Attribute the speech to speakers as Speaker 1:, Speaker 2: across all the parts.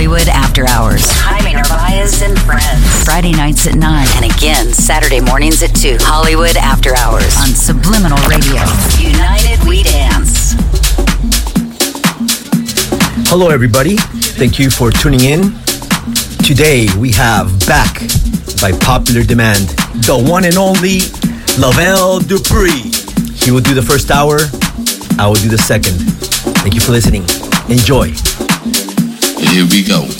Speaker 1: Hollywood After Hours. Jaime Narvaez and friends. Friday nights at 9 and again Saturday mornings at 2. Hollywood After Hours on Subliminal Radio. United We Dance.
Speaker 2: Hello, everybody. Thank you for tuning in. Today we have back by popular demand the one and only Lavelle Dupree. He will do the first hour, I will do the second. Thank you for listening. Enjoy.
Speaker 3: Here we go.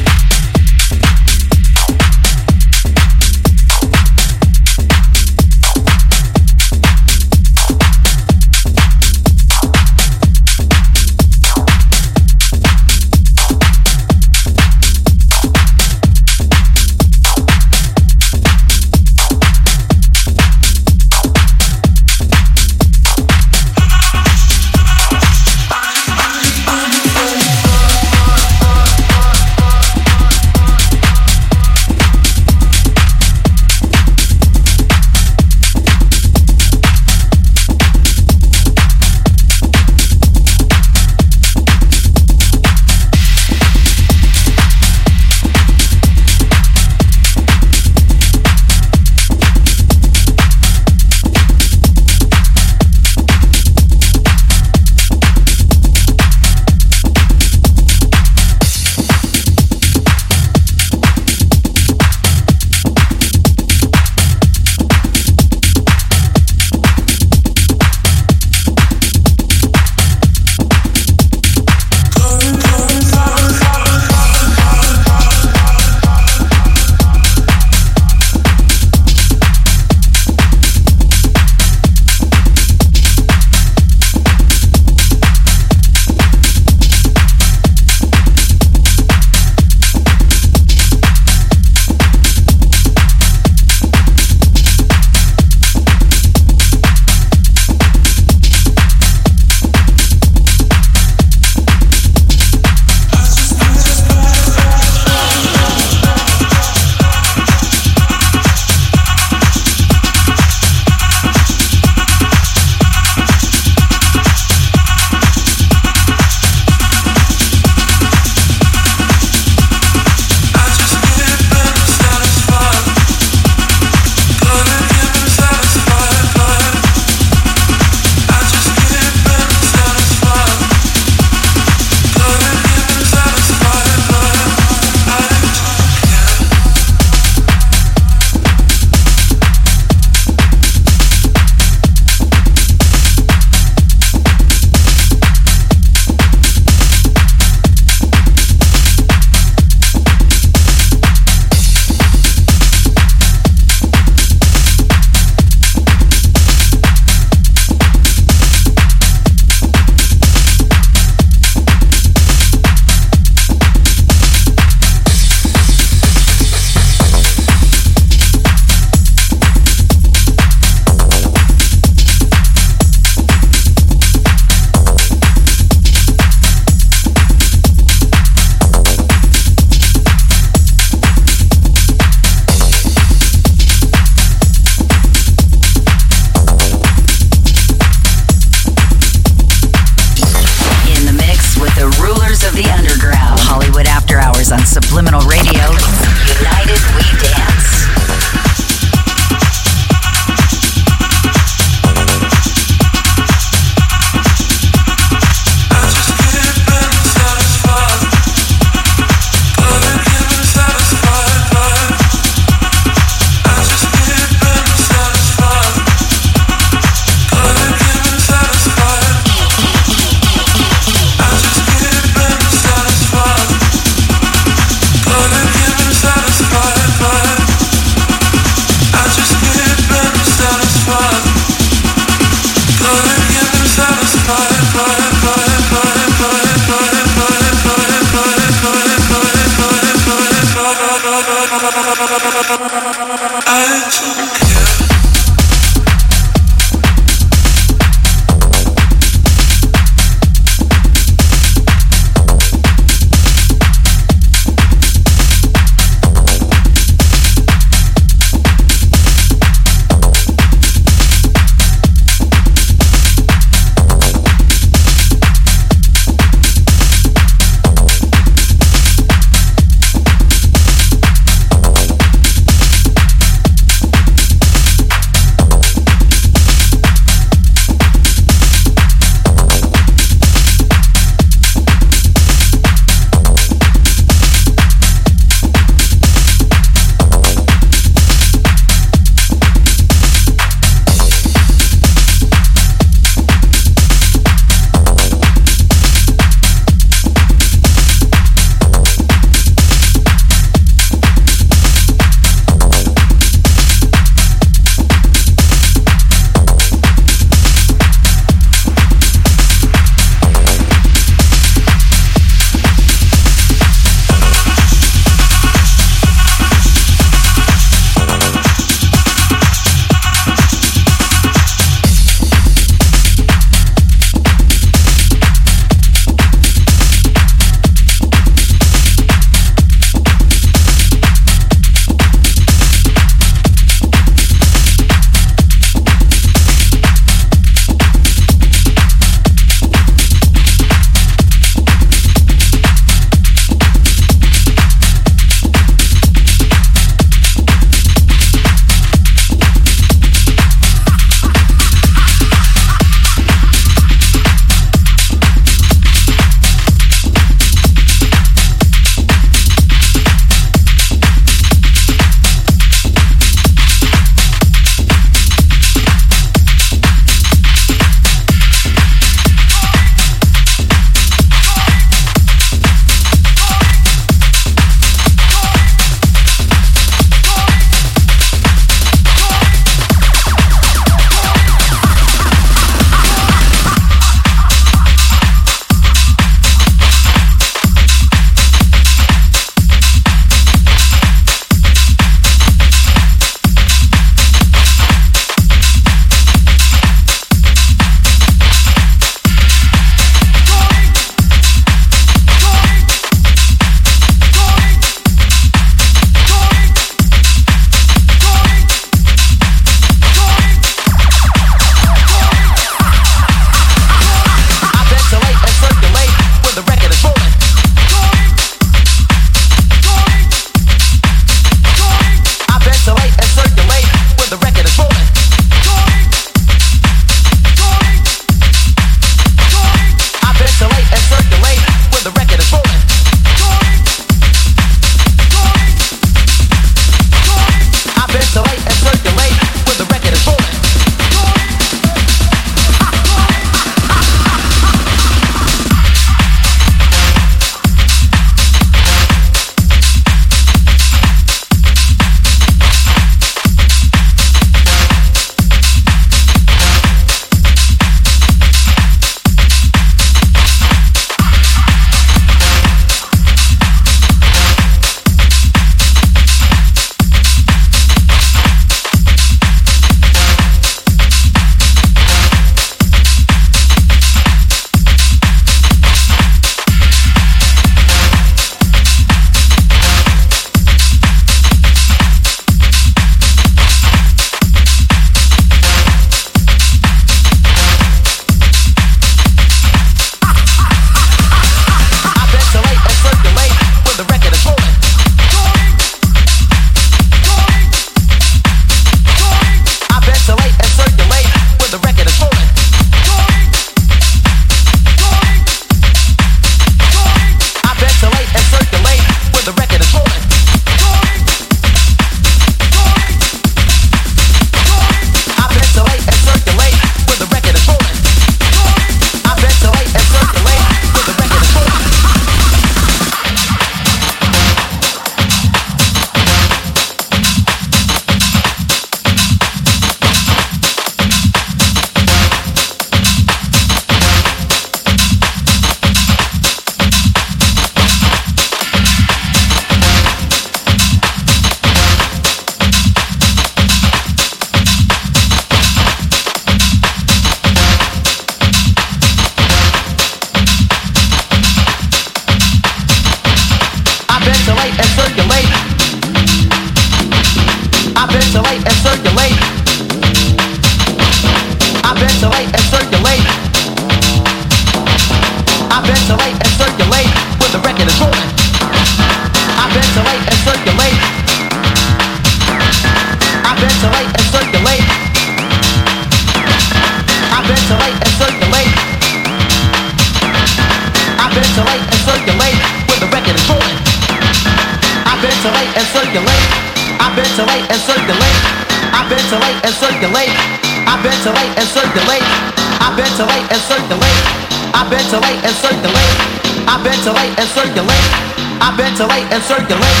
Speaker 4: Ventilate and circulate.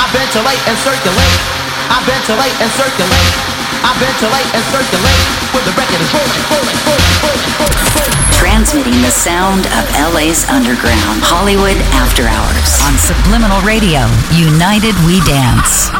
Speaker 4: I ventilate and circulate. I ventilate and circulate. I ventilate and circulate when the record is rolling, rolling, rolling, rolling, rolling.
Speaker 1: Transmitting the sound of LA's underground, Hollywood After Hours on Subliminal Radio. United We Dance.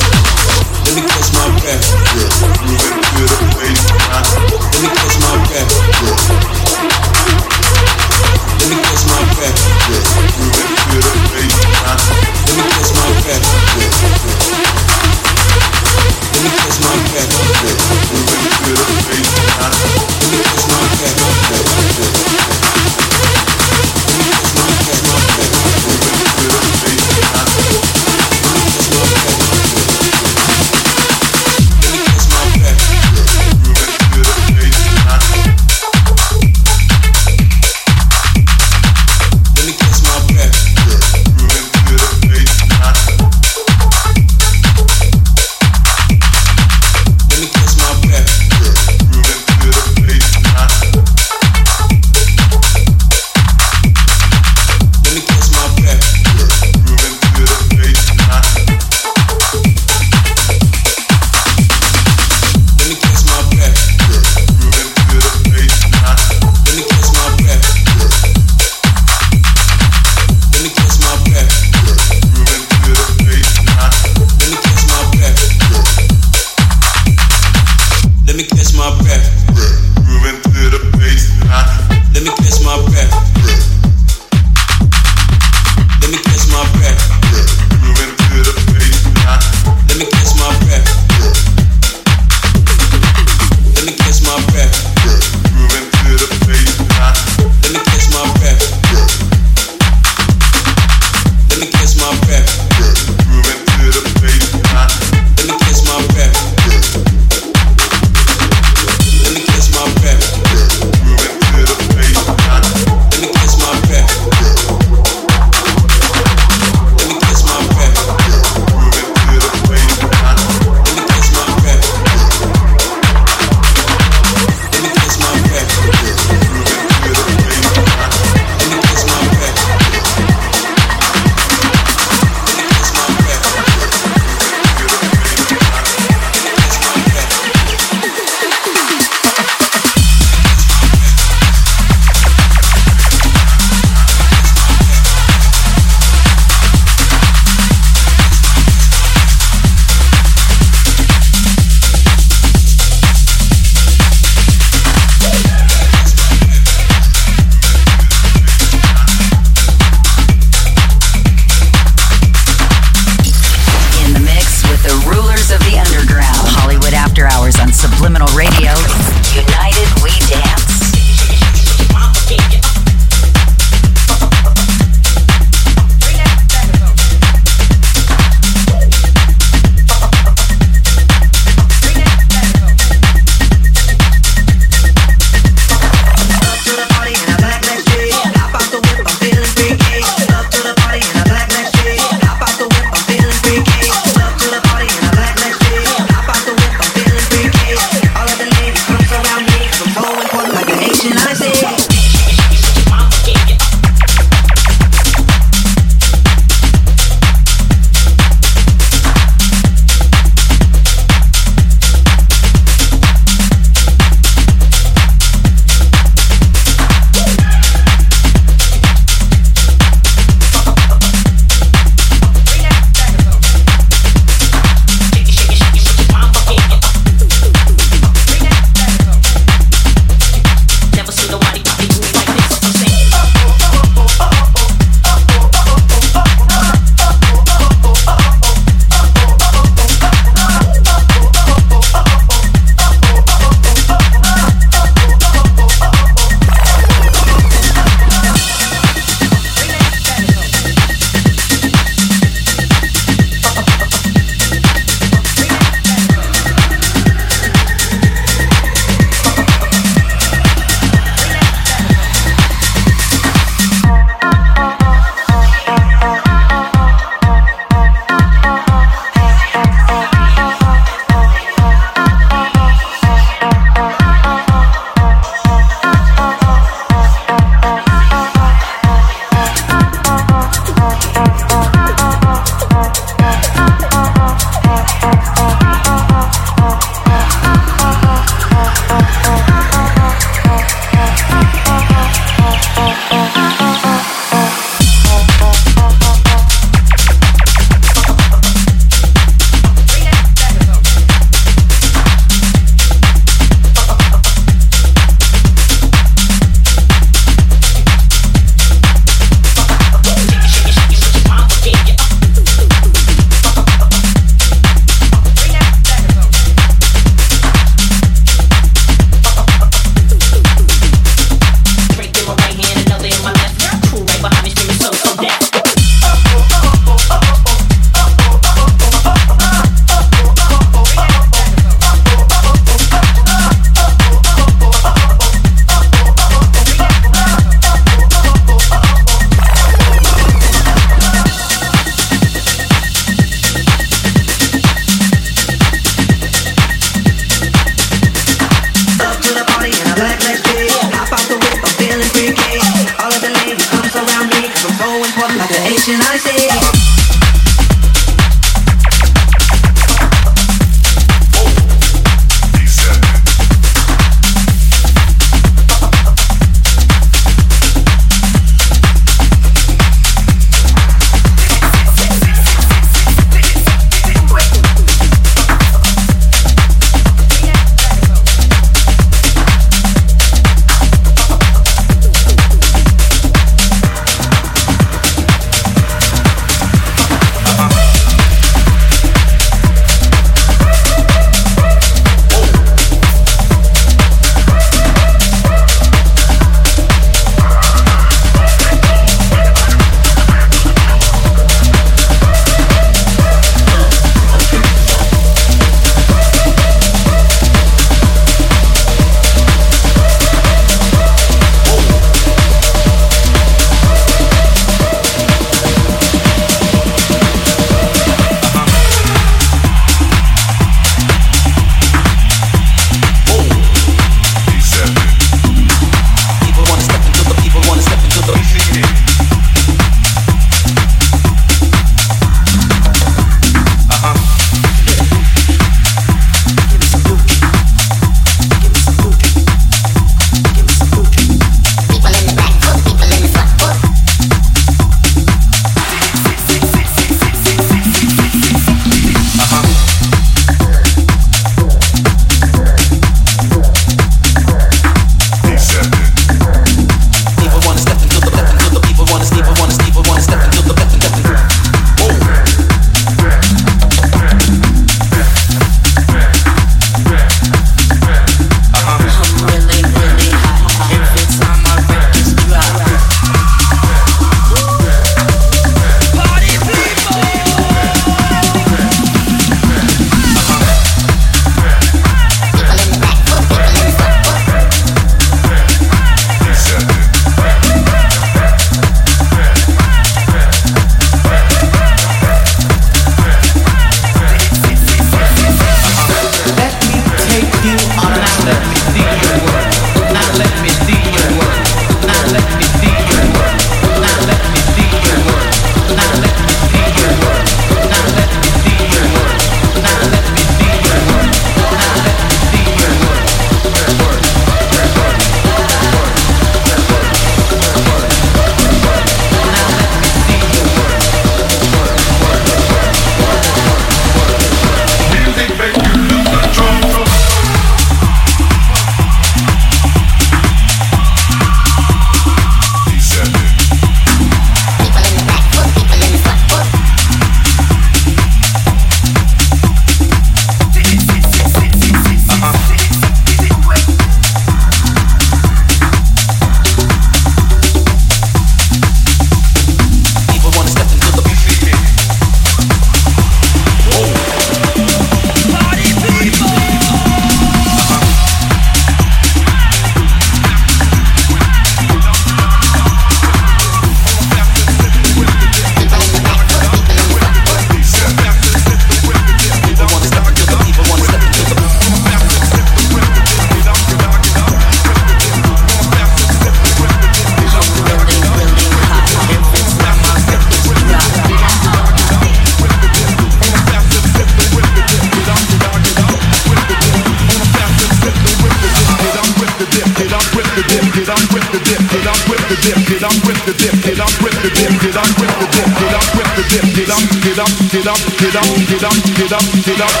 Speaker 1: up, get up,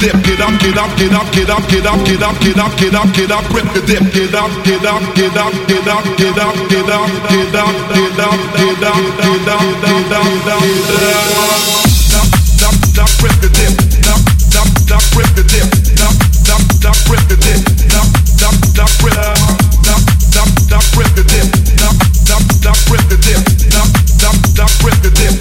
Speaker 1: dip, get up, get up, get up, get up, get up, get up, get up, get up, get up, rip the dip, get up, get up, get up, get up, get up, get up, get up, get up, get up, get up, get up, get up, Stop, stop, stop, rip the dip, stop, stop, stop, rip the dip, stop, stop, stop, rip the dip, stop, stop, stop, rip, stop, stop, stop, rip the dip, stop, stop, stop, rip the dip, stop, stop, stop, rip the dip,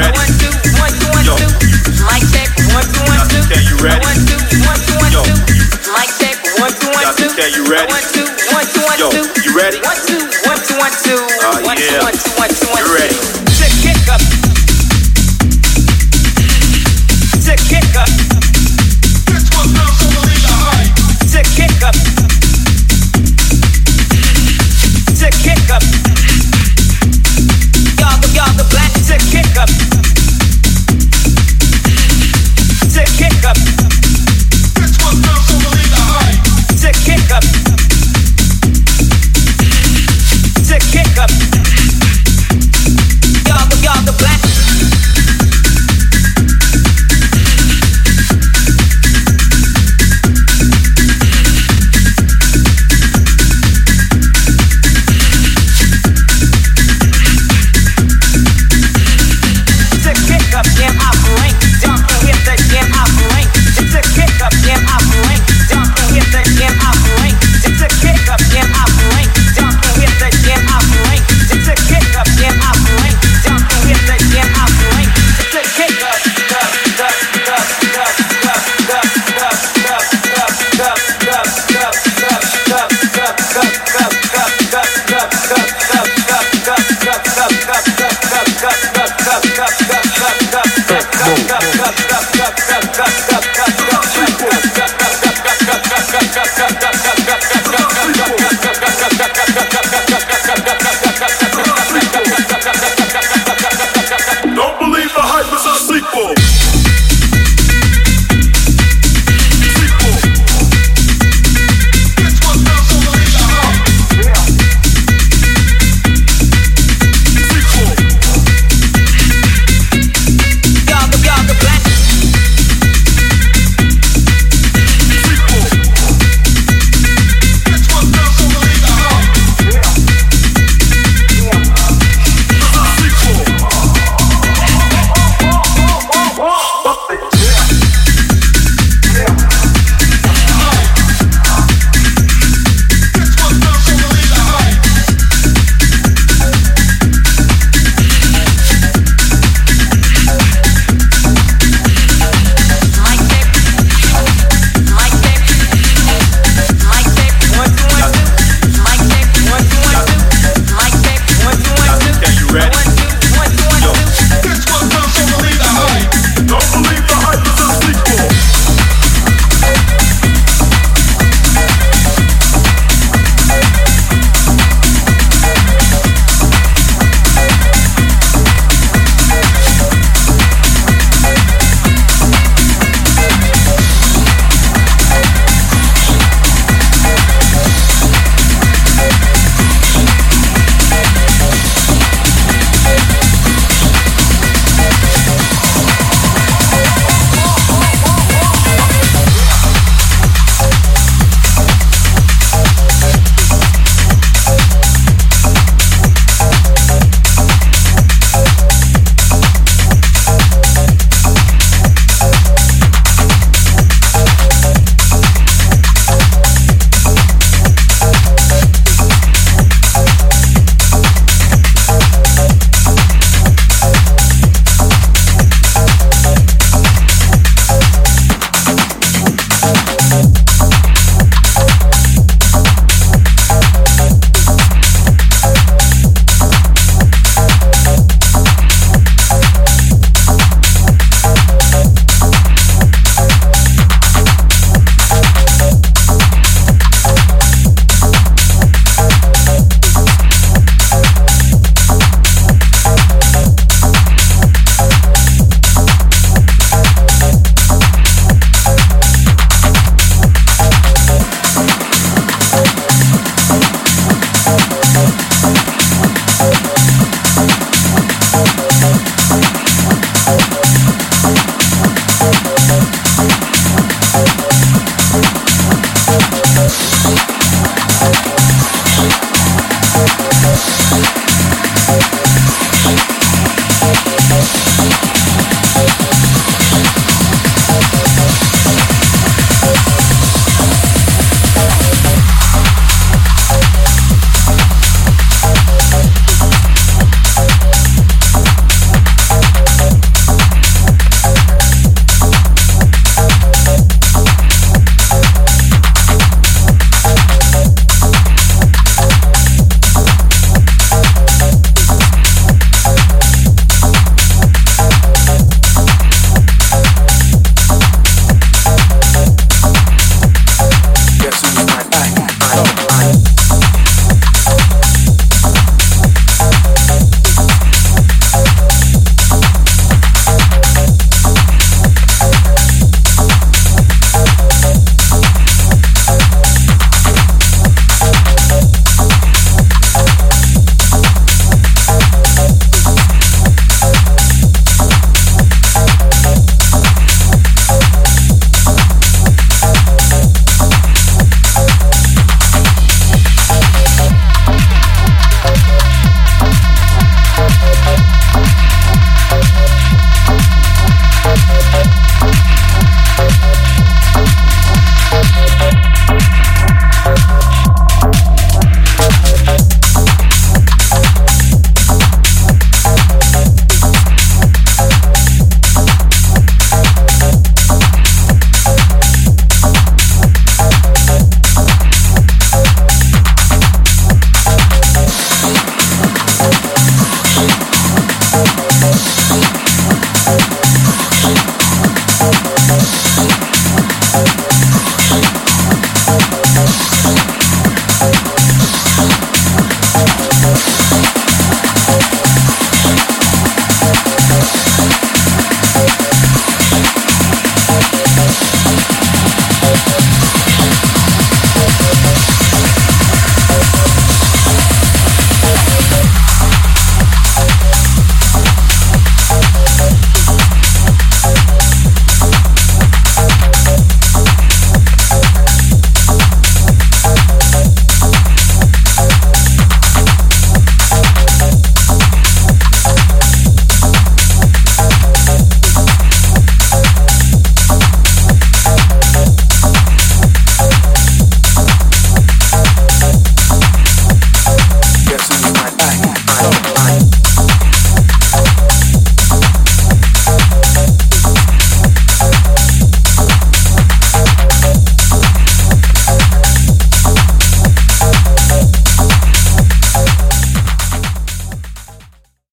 Speaker 1: ready. Yo, mic check. One two one two. Can you ready? One two one two one two. Mic check. One two one two. Can you ready? One two one two one two. Yo, you ready? One two one two one two. Oh yeah. One two one two one two. You
Speaker 5: ready?